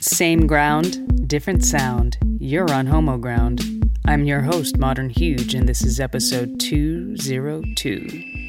Same ground, different sound. You're on Homo Ground. I'm your host, Modern Huge, and this is episode 202.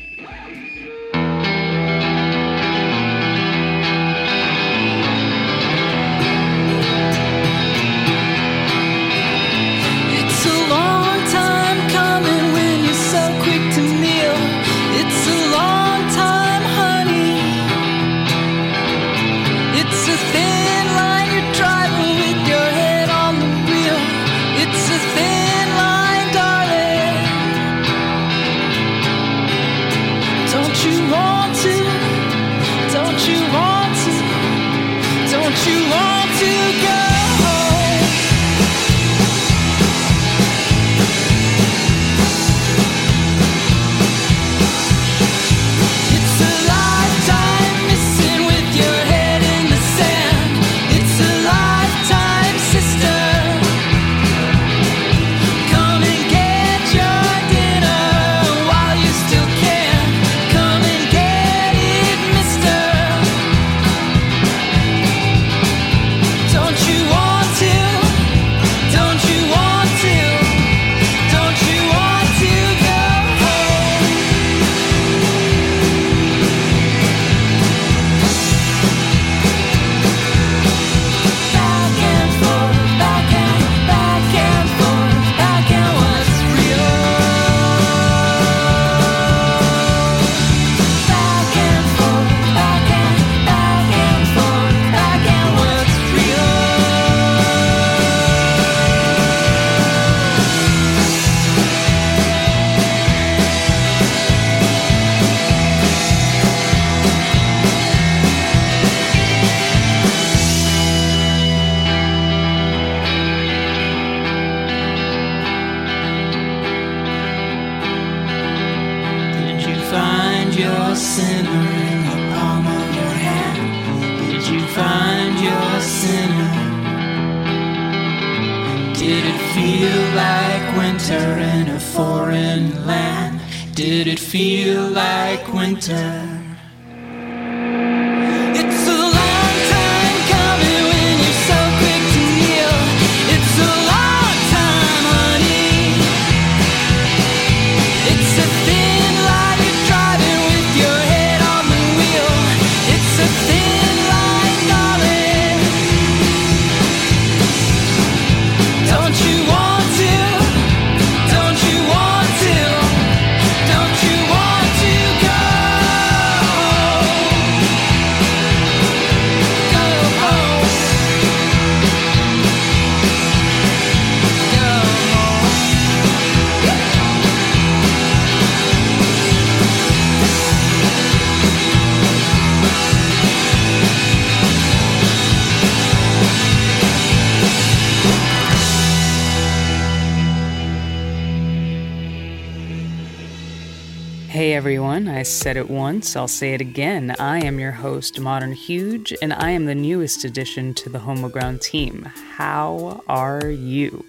I said it once, I'll say it again. I am your host, Modern Huge, and I am the newest addition to the Homo Ground team. How are you?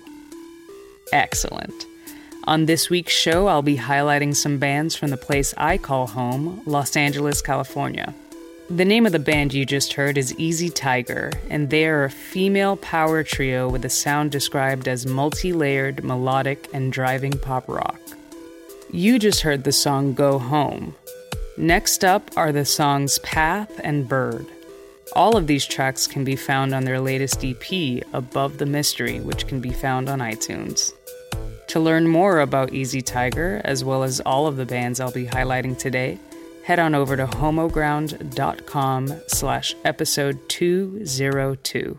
Excellent. On this week's show, I'll be highlighting some bands from the place I call home, Los Angeles, California. The name of the band you just heard is Easy Tiger, and they are a female power trio with a sound described as multi layered, melodic, and driving pop rock. You just heard the song Go Home. Next up are the songs Path and Bird. All of these tracks can be found on their latest EP, Above the Mystery, which can be found on iTunes. To learn more about Easy Tiger, as well as all of the bands I'll be highlighting today, head on over to homoground.com slash episode 202.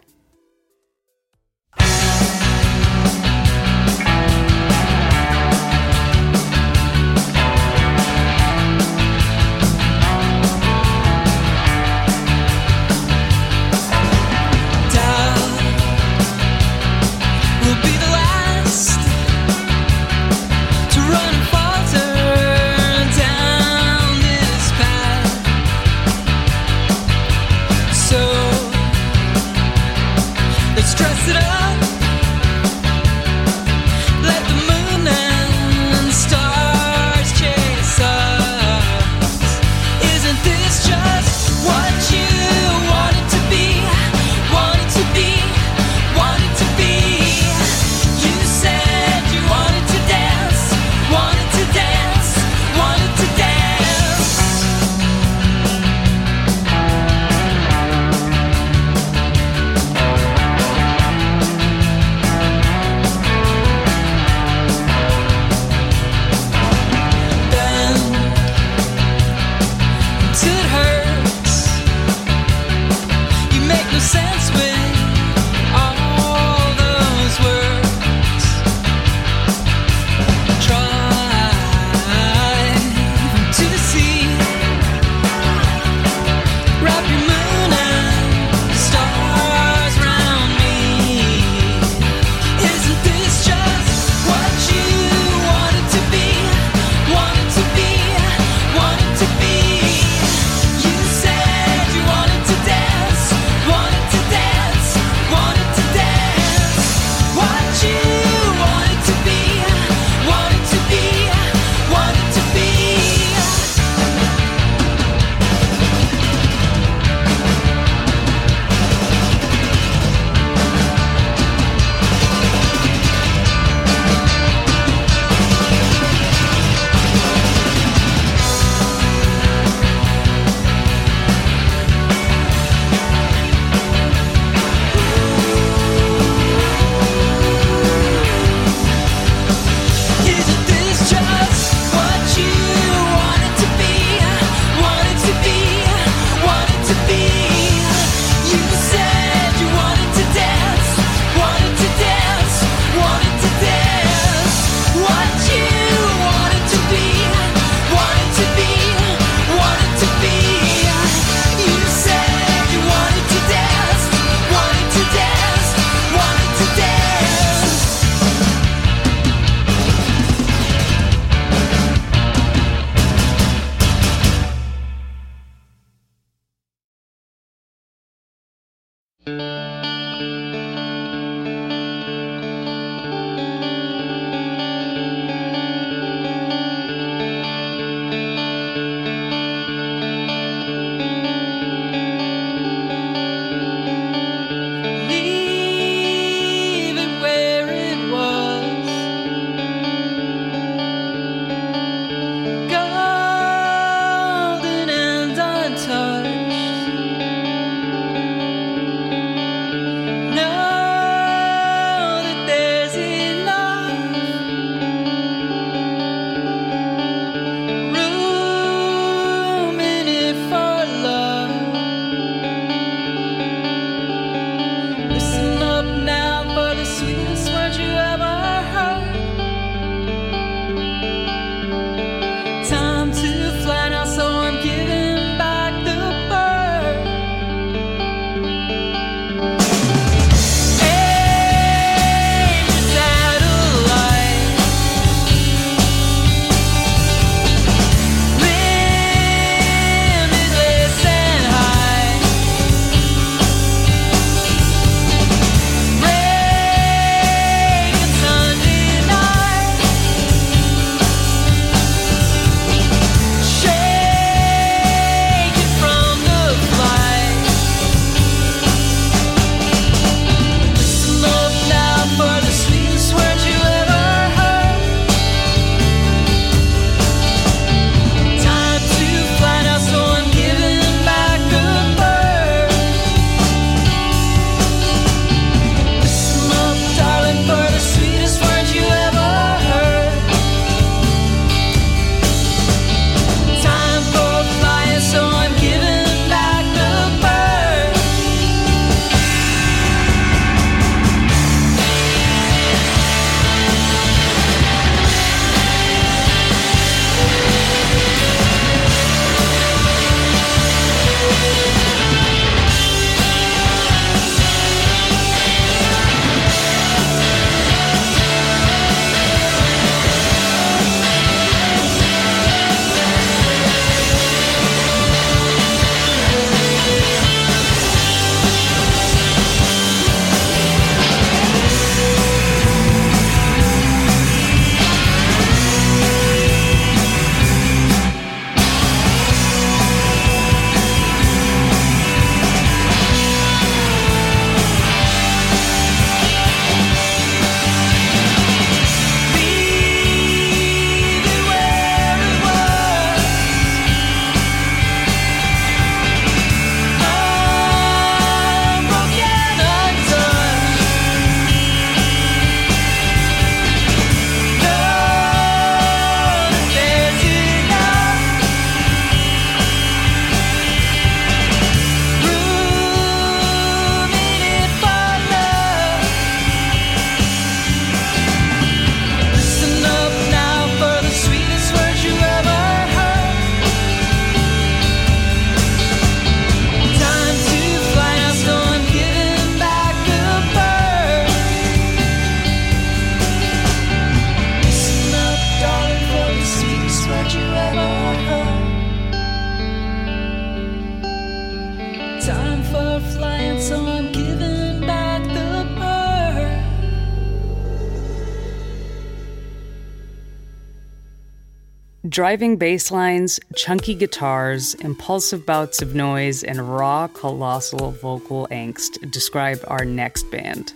driving bass lines, chunky guitars, impulsive bouts of noise, and raw, colossal vocal angst describe our next band.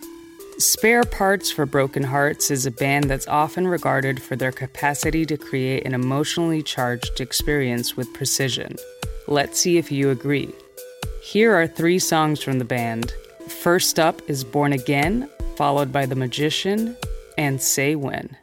Spare Parts for Broken Hearts is a band that's often regarded for their capacity to create an emotionally charged experience with precision. Let's see if you agree. Here are three songs from the band. First up is Born Again, followed by The Magician, and Say When.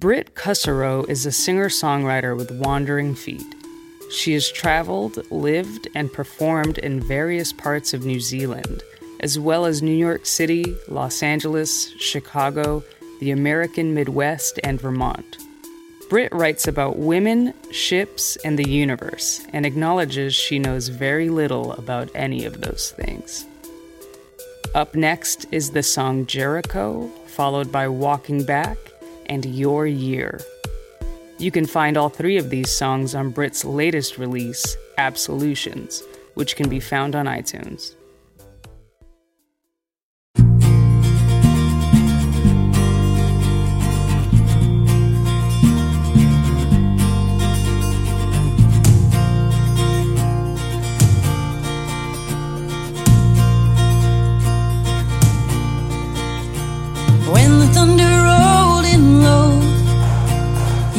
Britt Kusserow is a singer songwriter with wandering feet. She has traveled, lived, and performed in various parts of New Zealand, as well as New York City, Los Angeles, Chicago, the American Midwest, and Vermont. Britt writes about women, ships, and the universe, and acknowledges she knows very little about any of those things. Up next is the song Jericho, followed by Walking Back and Your Year. You can find all three of these songs on Britt's latest release, Absolutions, which can be found on iTunes.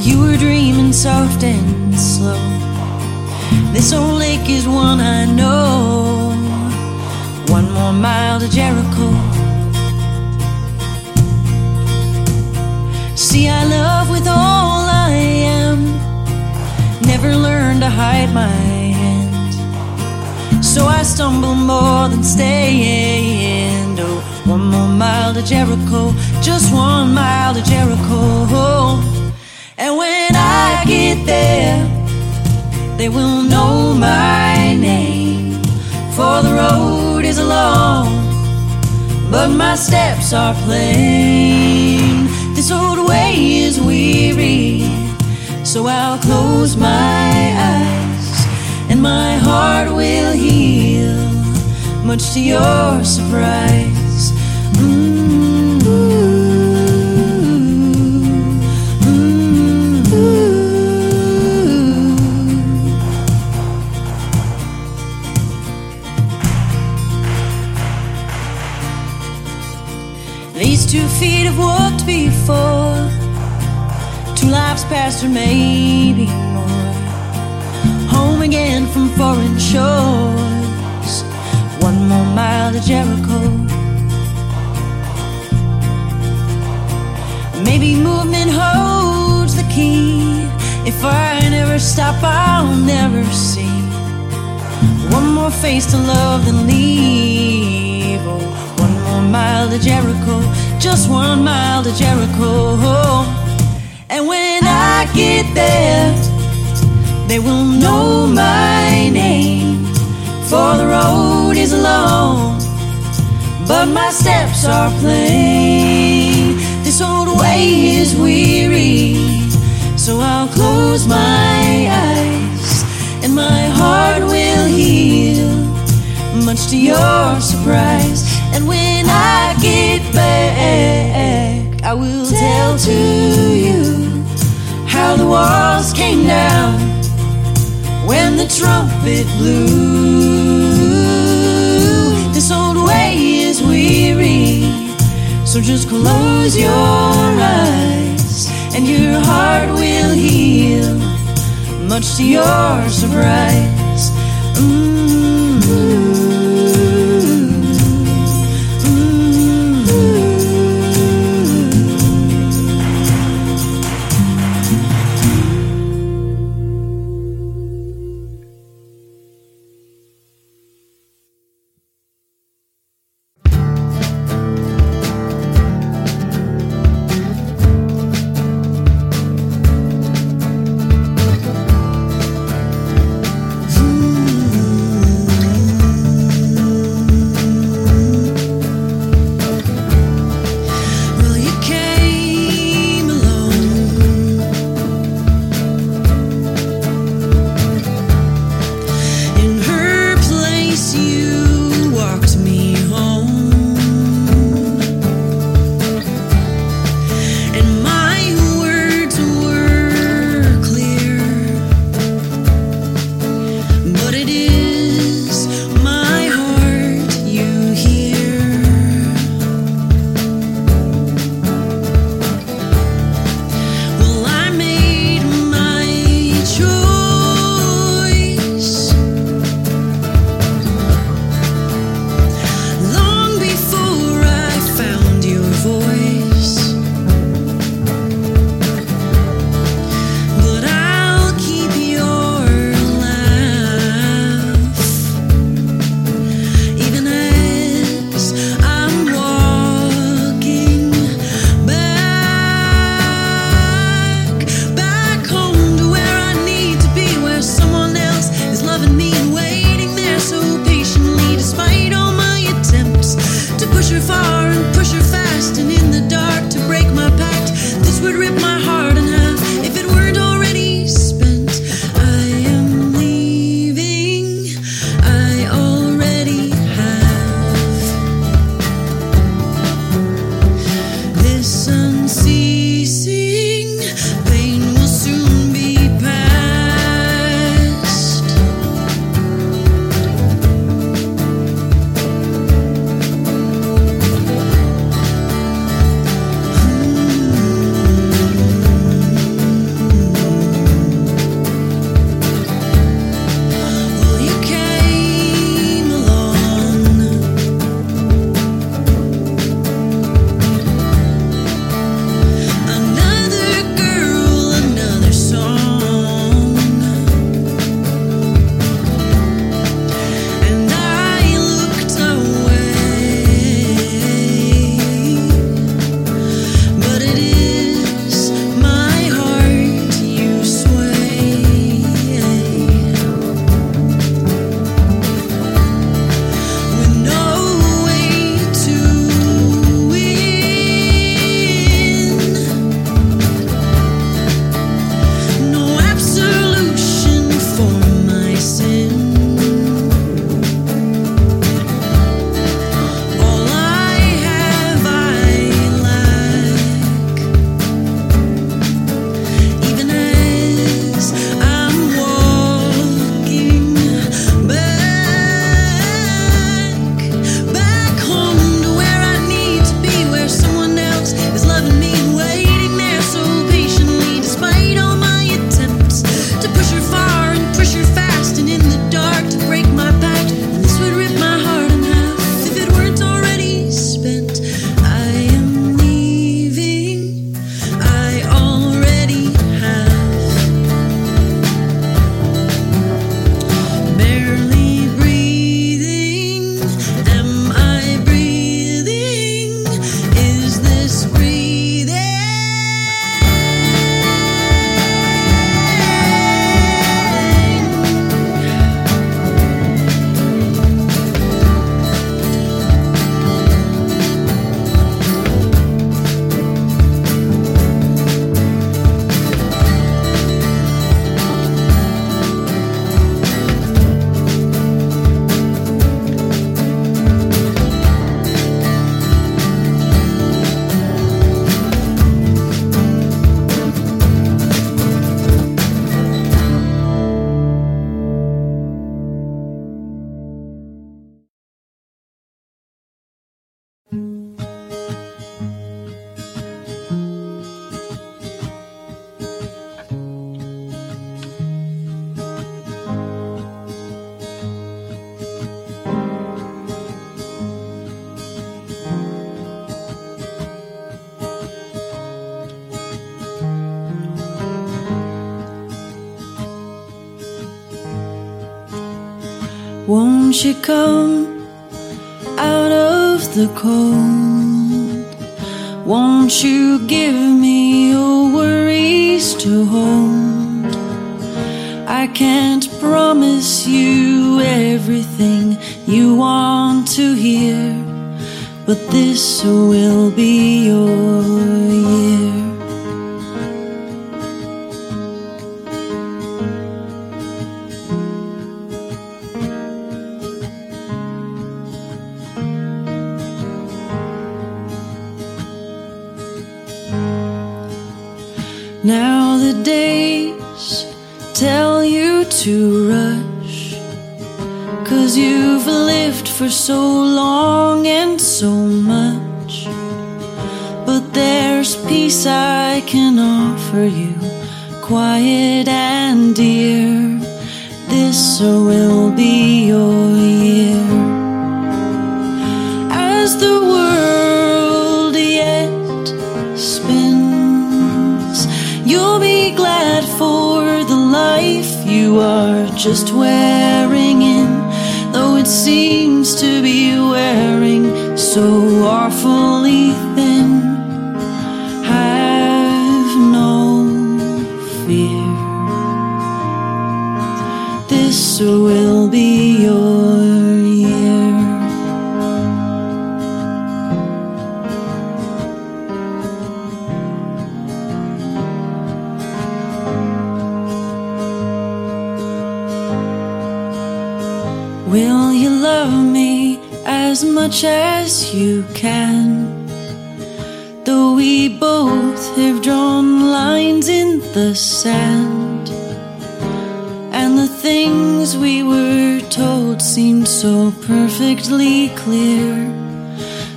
You were dreaming soft and slow. This old lake is one I know. One more mile to Jericho. See, I love with all I am. Never learned to hide my hand. So I stumble more than stand. Oh, one more mile to Jericho, just one mile to Jericho. And when I get there, they will know my name. For the road is long, but my steps are plain. This old way is weary, so I'll close my eyes, and my heart will heal, much to your surprise. Have walked before, two lives past or maybe more. Home again from foreign shores, one more mile to Jericho. Maybe movement holds the key. If I never stop, I'll never see one more face to love than leave. Oh, one more mile to Jericho, just one mile to Jericho. And when I get there, they will know my name. For the road is long, but my steps are plain. This old way is weary, so I'll close my eyes, and my heart will heal, much to your surprise. And when I get back, I will tell to you how the walls came down when the trumpet blew. This old way is weary, so just close your eyes and your heart will heal, much to your surprise. Mm. Won't she come out of the cold? Won't you give me your worries to hold? I can't promise you everything you want to hear, but this will be yours. as the world yet spins. You'll be glad for the life you are just wearing in, though it seems to be wearing so awfully thin. Have no fear, this will be yours. Much as you can. Though we both have drawn lines in the sand, and the things we were told seemed so perfectly clear.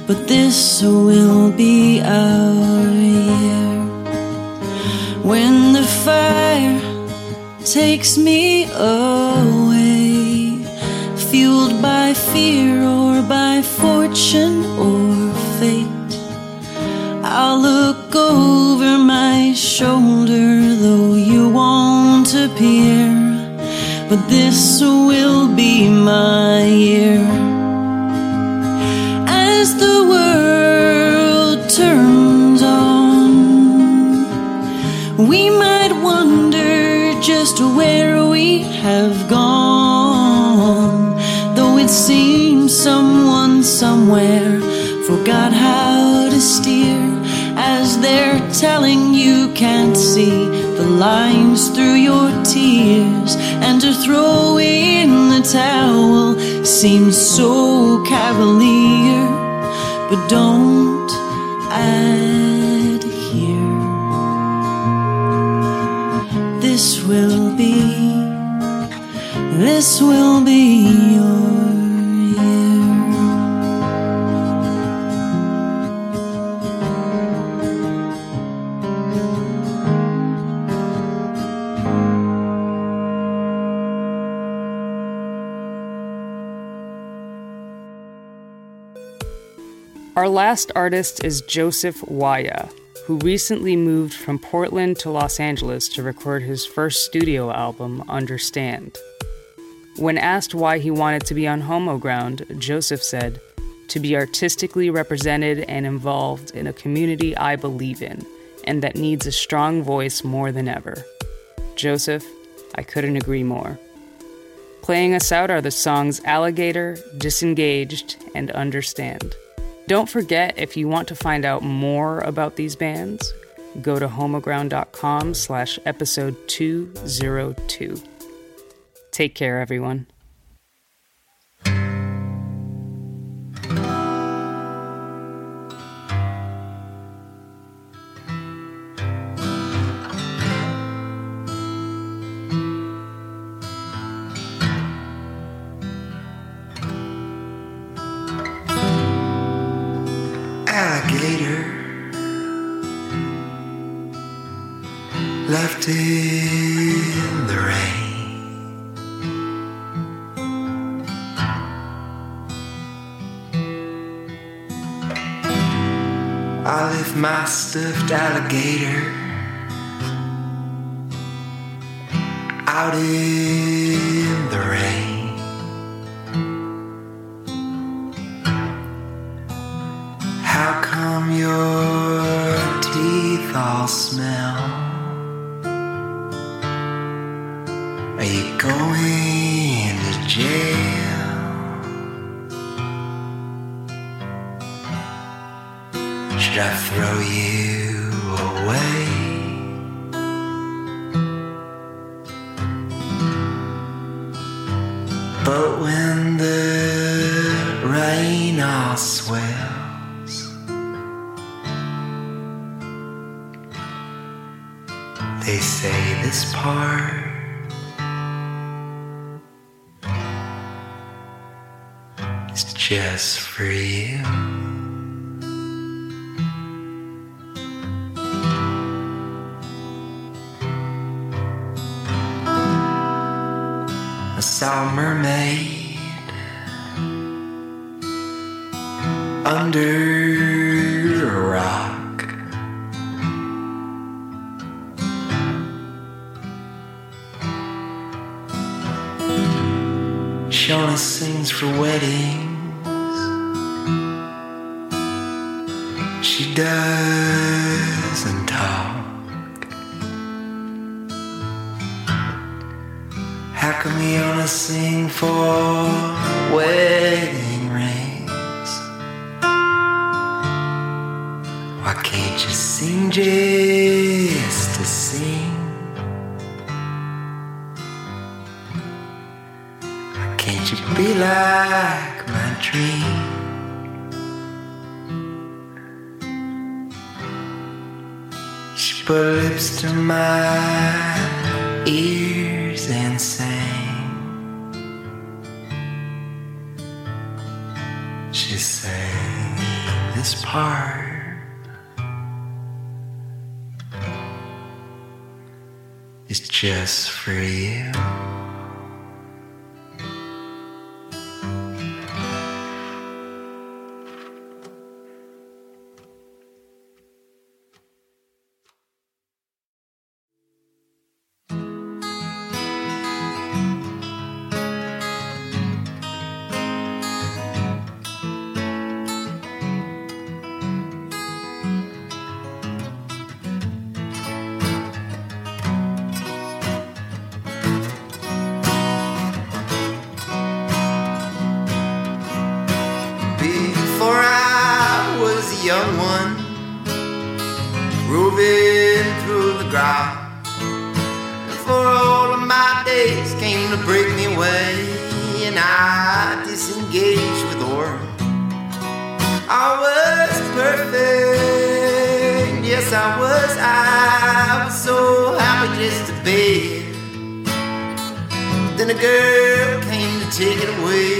But this will be our year when the fire takes me away, fueled by by fortune or fate. I'll look over my shoulder, though you won't appear. But this will be my year. As the world turns on, we might wonder just where we have somewhere forgot how to steer. As they're telling you can't see the lines through your tears. And to throw in the towel seems so cavalier. But don't add here this will be this will be Our last artist is Joseph Waya, who recently moved from Portland to Los Angeles to record his first studio album, Understand. When asked why he wanted to be on Homoground, Joseph said, To be artistically represented and involved in a community I believe in and that needs a strong voice more than ever. Joseph, I couldn't agree more. Playing us out are the songs Alligator, Disengaged, and Understand. Don't forget, if you want to find out more about these bands, go to homoground.com slash episode 202. Take care, everyone. Stuffed alligator. Out in you away? But when the rain all swells, they say this part is just for you. Put lips to my ears and sang. She sang this part. is just for you. Girl came to take it away,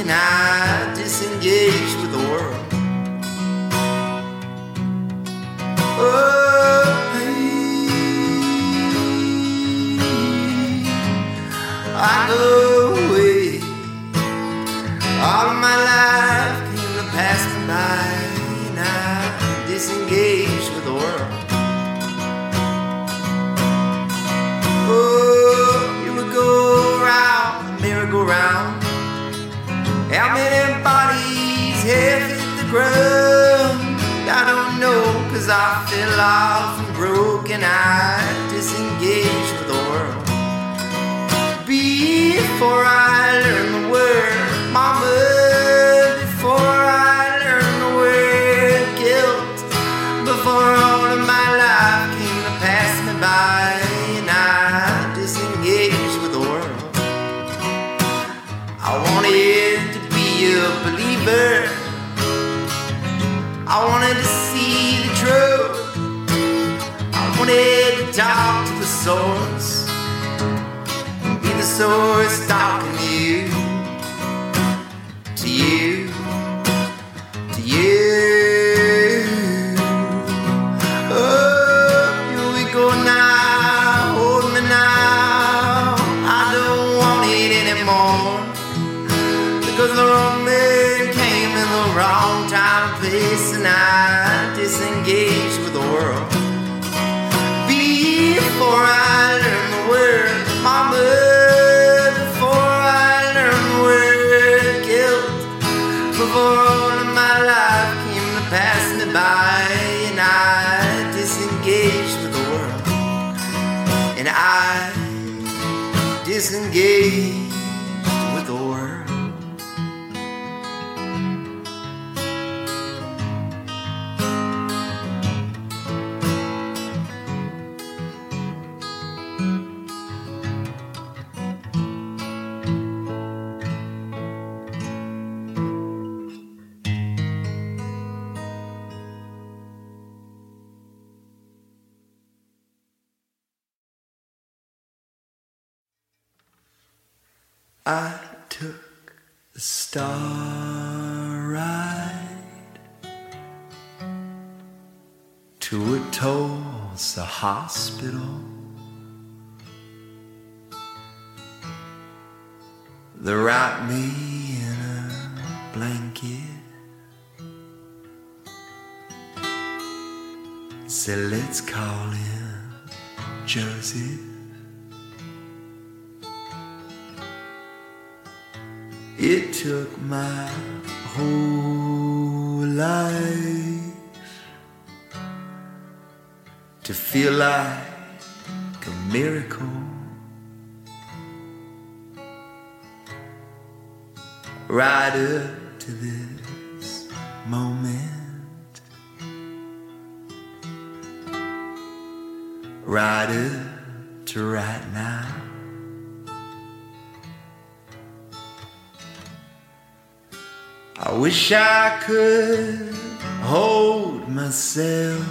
and I disengaged with the world. Oh, hey, I go away. All of my life came to pass me by, and I disengaged merry-go-round. How many bodies have hit the ground? I don't know, cause I fell off and broke and I disengaged with the world. Before I learned the word, mama, before I I wanted to see the truth. I wanted to talk to the source. Be the source talking to you. To you. To you. Disengaged with I took the star ride to a Tulsa hospital. They wrapped me in a blanket. Said, let's call him Joseph. It took my whole life to feel like a miracle. Right up to this moment. Right up to right now. I wish I could hold myself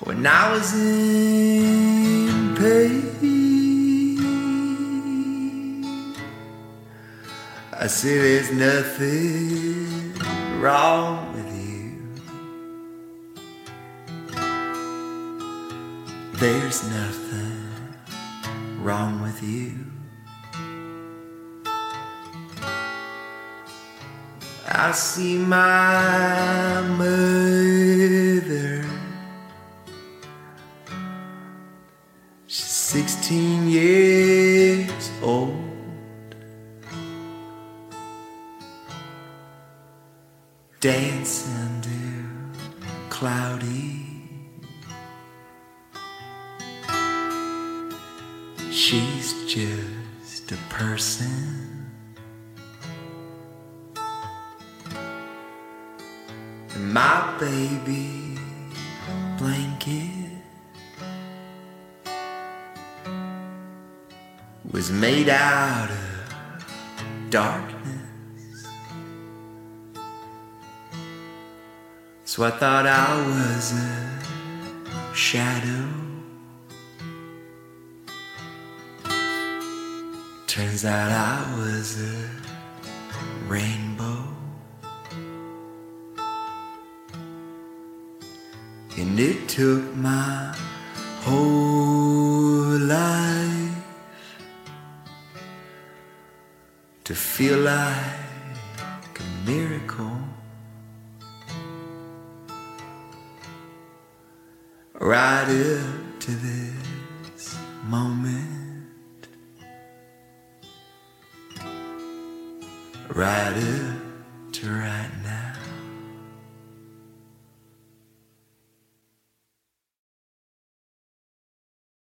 when I was in pain. I said there's nothing wrong with you. There's nothing wrong with you. I see my mother. She's 16 years old. Dancing to cloudy. She's just a person. My baby blanket was made out of darkness. So I thought I was a shadow. Turns out I was a rainbow. And it took my whole life to feel like